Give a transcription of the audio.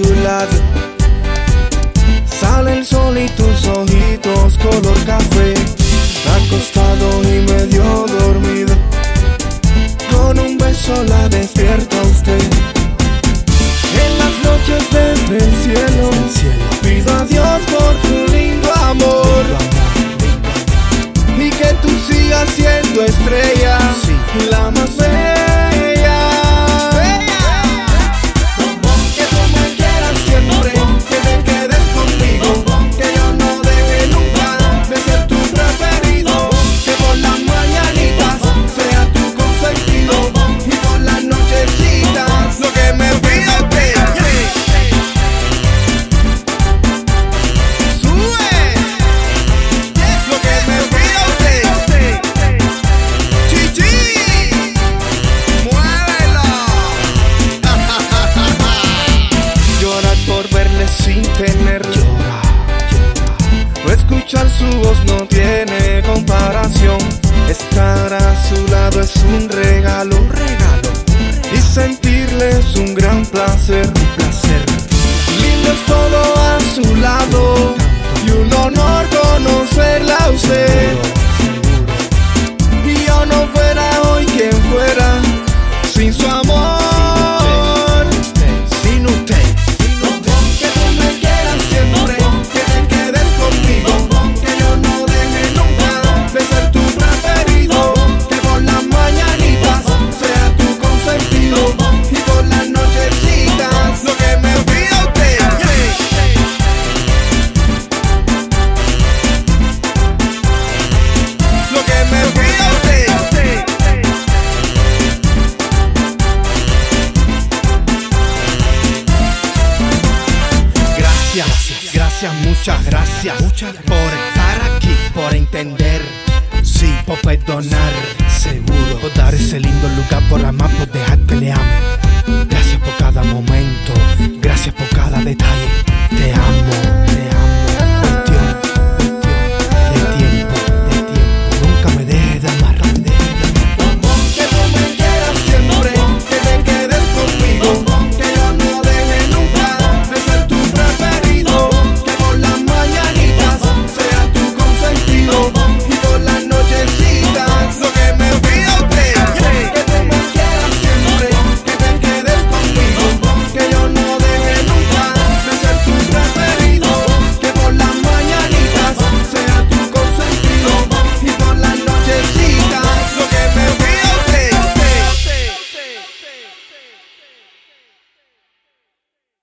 lado. Sale el sol y tus ojitos color café. Su voz no tiene comparación. Estar a su lado es un regalo, un regalo. Y sentirle es un gran placer, placer. Lindo es todo a su lado. Y un honor conocerla a usted. Gracias, gracias, muchas gracias, por estar aquí, por entender, sí, por perdonar, seguro, por dar ese lindo lugar, por amar, por